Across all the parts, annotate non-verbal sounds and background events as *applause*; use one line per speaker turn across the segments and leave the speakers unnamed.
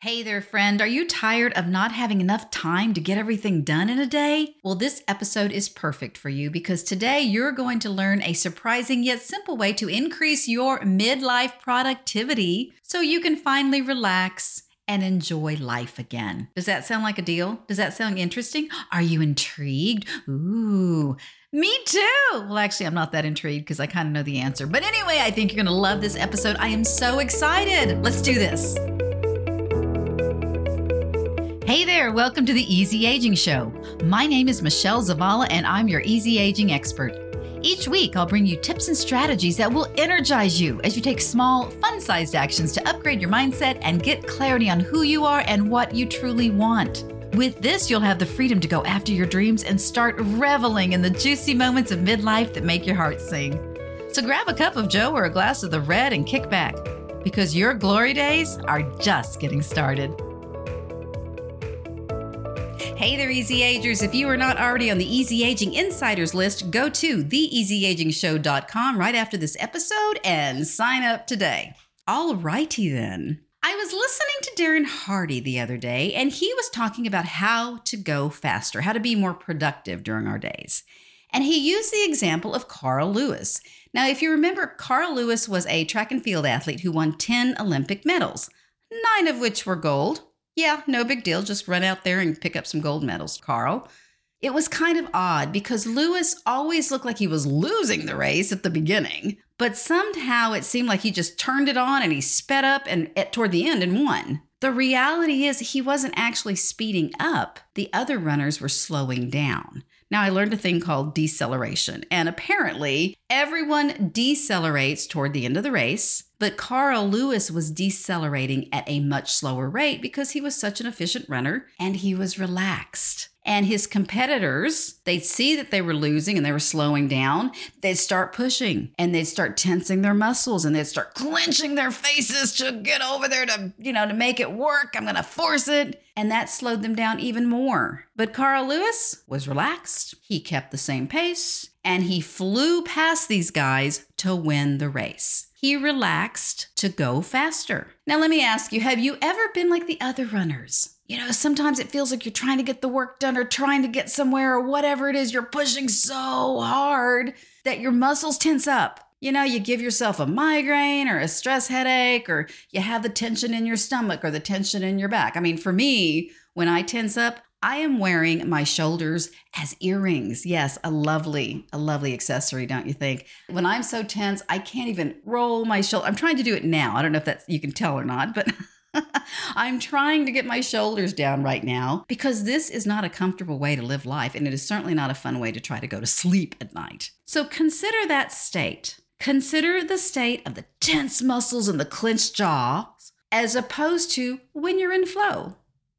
Hey there, friend. Are you tired of not having enough time to get everything done in a day? Well, this episode is perfect for you because today you're going to learn a surprising yet simple way to increase your midlife productivity so you can finally relax and enjoy life again. Does that sound like a deal? Does that sound interesting? Are you intrigued? Ooh. Me too. Well, actually, I'm not that intrigued because I kind of know the answer. But anyway, I think you're going to love this episode. I am so excited. Let's do this. Hey there, welcome to the Easy Aging Show. My name is Michelle Zavala, and I'm your easy aging expert. Each week, I'll bring you tips and strategies that will energize you as you take small, fun sized actions to upgrade your mindset and get clarity on who you are and what you truly want. With this, you'll have the freedom to go after your dreams and start reveling in the juicy moments of midlife that make your heart sing. So grab a cup of Joe or a glass of the red and kick back, because your glory days are just getting started. Hey there, Easy Agers. If you are not already on the Easy Aging Insiders list, go to theeasyagingshow.com right after this episode and sign up today. All righty then. I was listening to Darren Hardy the other day, and he was talking about how to go faster, how to be more productive during our days. And he used the example of Carl Lewis. Now, if you remember, Carl Lewis was a track and field athlete who won 10 Olympic medals, nine of which were gold, yeah, no big deal. Just run out there and pick up some gold medals, Carl. It was kind of odd because Lewis always looked like he was losing the race at the beginning, but somehow it seemed like he just turned it on and he sped up and at, toward the end and won. The reality is he wasn't actually speeding up. The other runners were slowing down. Now, I learned a thing called deceleration, and apparently everyone decelerates toward the end of the race, but Carl Lewis was decelerating at a much slower rate because he was such an efficient runner and he was relaxed. And his competitors, they'd see that they were losing and they were slowing down. They'd start pushing and they'd start tensing their muscles and they'd start clenching their faces to get over there to, you know, to make it work. I'm going to force it. And that slowed them down even more. But Carl Lewis was relaxed. He kept the same pace and he flew past these guys to win the race. He relaxed to go faster. Now, let me ask you have you ever been like the other runners? You know, sometimes it feels like you're trying to get the work done or trying to get somewhere or whatever it is, you're pushing so hard that your muscles tense up. You know, you give yourself a migraine or a stress headache, or you have the tension in your stomach or the tension in your back. I mean, for me, when I tense up, I am wearing my shoulders as earrings. Yes, a lovely, a lovely accessory, don't you think? When I'm so tense, I can't even roll my shoulder. I'm trying to do it now. I don't know if that's you can tell or not, but *laughs* I'm trying to get my shoulders down right now because this is not a comfortable way to live life and it is certainly not a fun way to try to go to sleep at night. So consider that state. Consider the state of the tense muscles and the clenched jaw as opposed to when you're in flow.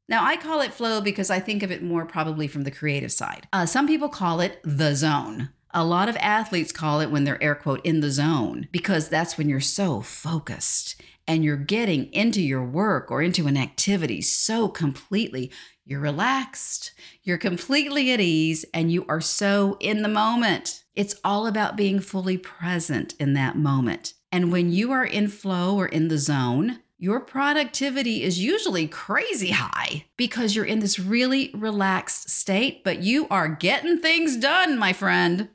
Now, I call it flow because I think of it more probably from the creative side. Uh, some people call it the zone. A lot of athletes call it when they're air quote in the zone because that's when you're so focused and you're getting into your work or into an activity so completely. You're relaxed, you're completely at ease, and you are so in the moment. It's all about being fully present in that moment. And when you are in flow or in the zone, your productivity is usually crazy high because you're in this really relaxed state, but you are getting things done, my friend.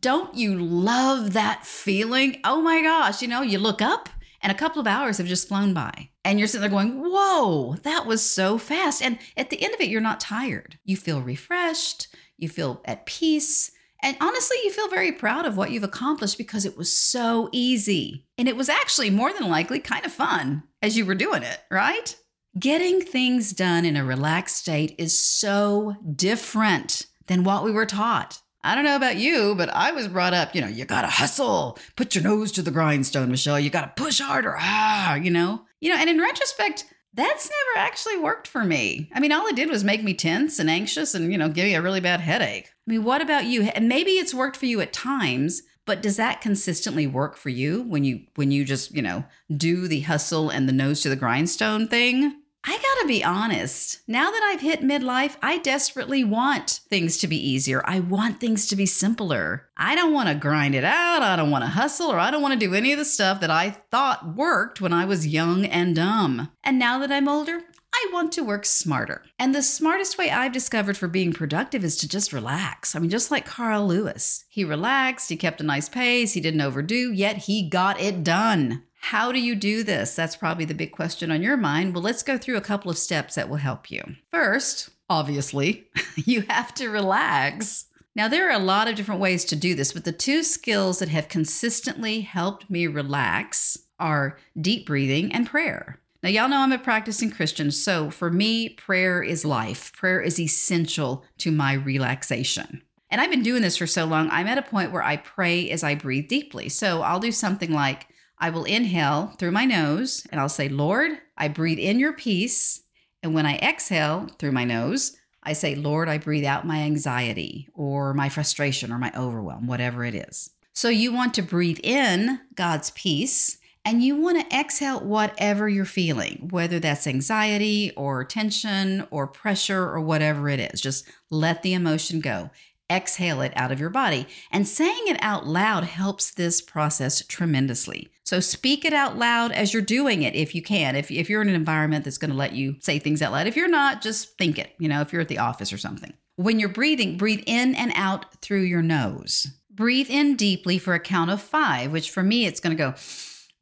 Don't you love that feeling? Oh my gosh, you know, you look up and a couple of hours have just flown by. And you're sitting there going, Whoa, that was so fast. And at the end of it, you're not tired. You feel refreshed, you feel at peace. And honestly, you feel very proud of what you've accomplished because it was so easy. And it was actually more than likely kind of fun as you were doing it, right? Getting things done in a relaxed state is so different than what we were taught. I don't know about you, but I was brought up, you know, you gotta hustle, put your nose to the grindstone, Michelle. You gotta push harder, ah, you know? You know, and in retrospect, that's never actually worked for me. I mean, all it did was make me tense and anxious and, you know, give me a really bad headache. I mean, what about you? And maybe it's worked for you at times, but does that consistently work for you when you when you just, you know, do the hustle and the nose to the grindstone thing? I gotta be honest. Now that I've hit midlife, I desperately want things to be easier. I want things to be simpler. I don't wanna grind it out. I don't wanna hustle, or I don't wanna do any of the stuff that I thought worked when I was young and dumb. And now that I'm older, I want to work smarter. And the smartest way I've discovered for being productive is to just relax. I mean, just like Carl Lewis, he relaxed, he kept a nice pace, he didn't overdo, yet he got it done. How do you do this? That's probably the big question on your mind. Well, let's go through a couple of steps that will help you. First, obviously, *laughs* you have to relax. Now, there are a lot of different ways to do this, but the two skills that have consistently helped me relax are deep breathing and prayer. Now, y'all know I'm a practicing Christian, so for me, prayer is life. Prayer is essential to my relaxation. And I've been doing this for so long, I'm at a point where I pray as I breathe deeply. So I'll do something like I will inhale through my nose and I'll say, Lord, I breathe in your peace. And when I exhale through my nose, I say, Lord, I breathe out my anxiety or my frustration or my overwhelm, whatever it is. So you want to breathe in God's peace and you want to exhale whatever you're feeling, whether that's anxiety or tension or pressure or whatever it is. Just let the emotion go. Exhale it out of your body. And saying it out loud helps this process tremendously. So speak it out loud as you're doing it if you can. If, if you're in an environment that's going to let you say things out loud. If you're not, just think it, you know, if you're at the office or something. When you're breathing, breathe in and out through your nose. Breathe in deeply for a count of five, which for me, it's going to go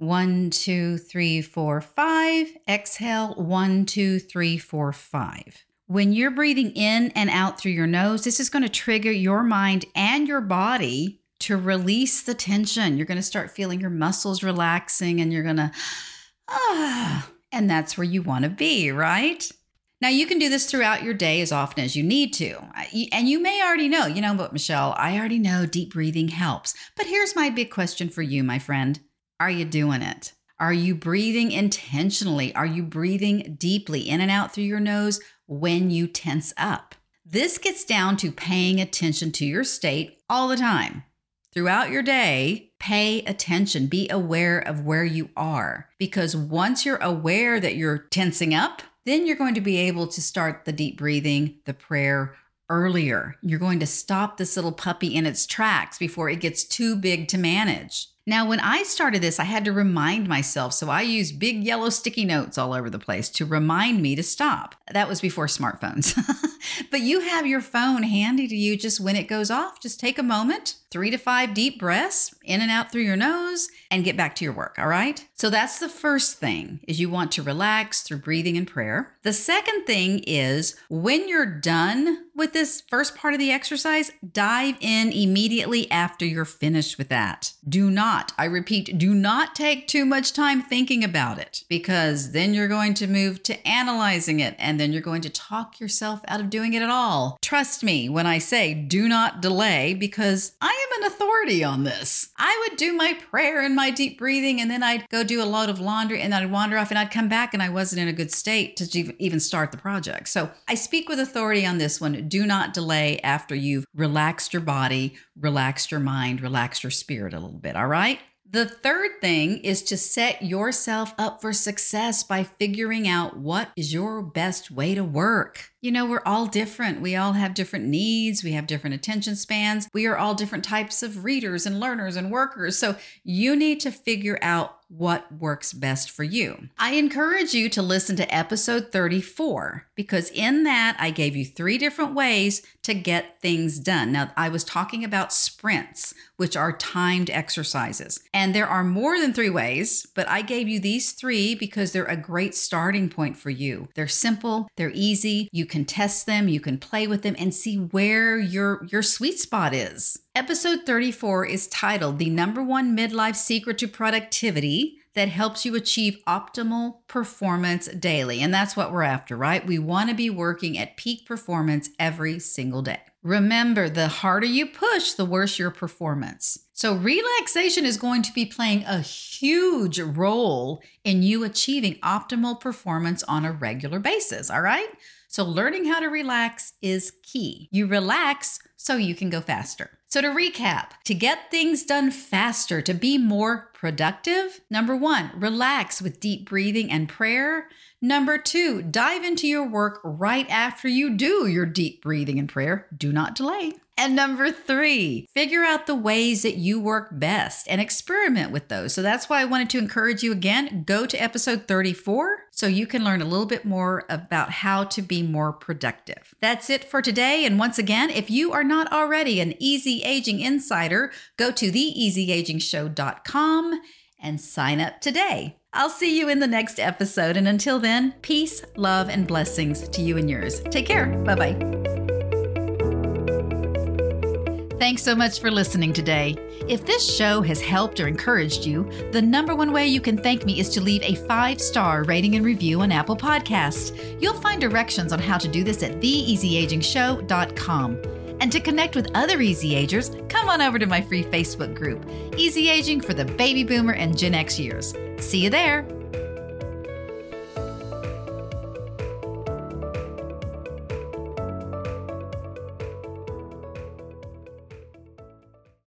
one, two, three, four, five. Exhale. One, two, three, four, five. When you're breathing in and out through your nose, this is going to trigger your mind and your body to release the tension. You're going to start feeling your muscles relaxing and you're going *sighs* to, ah, and that's where you want to be, right? Now, you can do this throughout your day as often as you need to. And you may already know, you know what, Michelle, I already know deep breathing helps. But here's my big question for you, my friend are you doing it? Are you breathing intentionally? Are you breathing deeply in and out through your nose when you tense up? This gets down to paying attention to your state all the time. Throughout your day, pay attention, be aware of where you are. Because once you're aware that you're tensing up, then you're going to be able to start the deep breathing, the prayer earlier. You're going to stop this little puppy in its tracks before it gets too big to manage. Now, when I started this, I had to remind myself. So I used big yellow sticky notes all over the place to remind me to stop. That was before smartphones. *laughs* but you have your phone handy to you just when it goes off. Just take a moment, three to five deep breaths in and out through your nose, and get back to your work. All right. So that's the first thing is you want to relax through breathing and prayer. The second thing is when you're done with this first part of the exercise, dive in immediately after you're finished with that. Do not, I repeat, do not take too much time thinking about it because then you're going to move to analyzing it and then you're going to talk yourself out of doing it at all. Trust me when I say do not delay because I am an authority on this. I would do my prayer and my deep breathing and then I'd go do a load of laundry and then I'd wander off and I'd come back and I wasn't in a good state to even start the project. So I speak with authority on this one. Do not delay after you've relaxed your body, relaxed your mind, relaxed your spirit a little bit. All right. The third thing is to set yourself up for success by figuring out what is your best way to work. You know, we're all different. We all have different needs. We have different attention spans. We are all different types of readers and learners and workers. So you need to figure out what works best for you. I encourage you to listen to episode 34 because in that I gave you three different ways to get things done. Now, I was talking about sprints, which are timed exercises. And there are more than three ways, but I gave you these three because they're a great starting point for you. They're simple, they're easy, you can test them, you can play with them and see where your your sweet spot is. Episode 34 is titled The Number One Midlife Secret to Productivity that helps you achieve optimal performance daily. And that's what we're after, right? We want to be working at peak performance every single day. Remember, the harder you push, the worse your performance. So, relaxation is going to be playing a huge role in you achieving optimal performance on a regular basis. All right. So, learning how to relax is key. You relax so you can go faster. So, to recap, to get things done faster, to be more productive, number one, relax with deep breathing and prayer. Number two, dive into your work right after you do your deep breathing and prayer. Do not delay. And number three, figure out the ways that you work best and experiment with those. So that's why I wanted to encourage you again go to episode 34 so you can learn a little bit more about how to be more productive. That's it for today. And once again, if you are not already an Easy Aging Insider, go to theeasyagingshow.com and sign up today. I'll see you in the next episode. And until then, peace, love, and blessings to you and yours. Take care. Bye bye. Thanks so much for listening today. If this show has helped or encouraged you, the number one way you can thank me is to leave a five star rating and review on Apple Podcasts. You'll find directions on how to do this at theeasyagingshow.com. And to connect with other Easy Agers, come on over to my free Facebook group, Easy Aging for the Baby Boomer and Gen X years. See you there.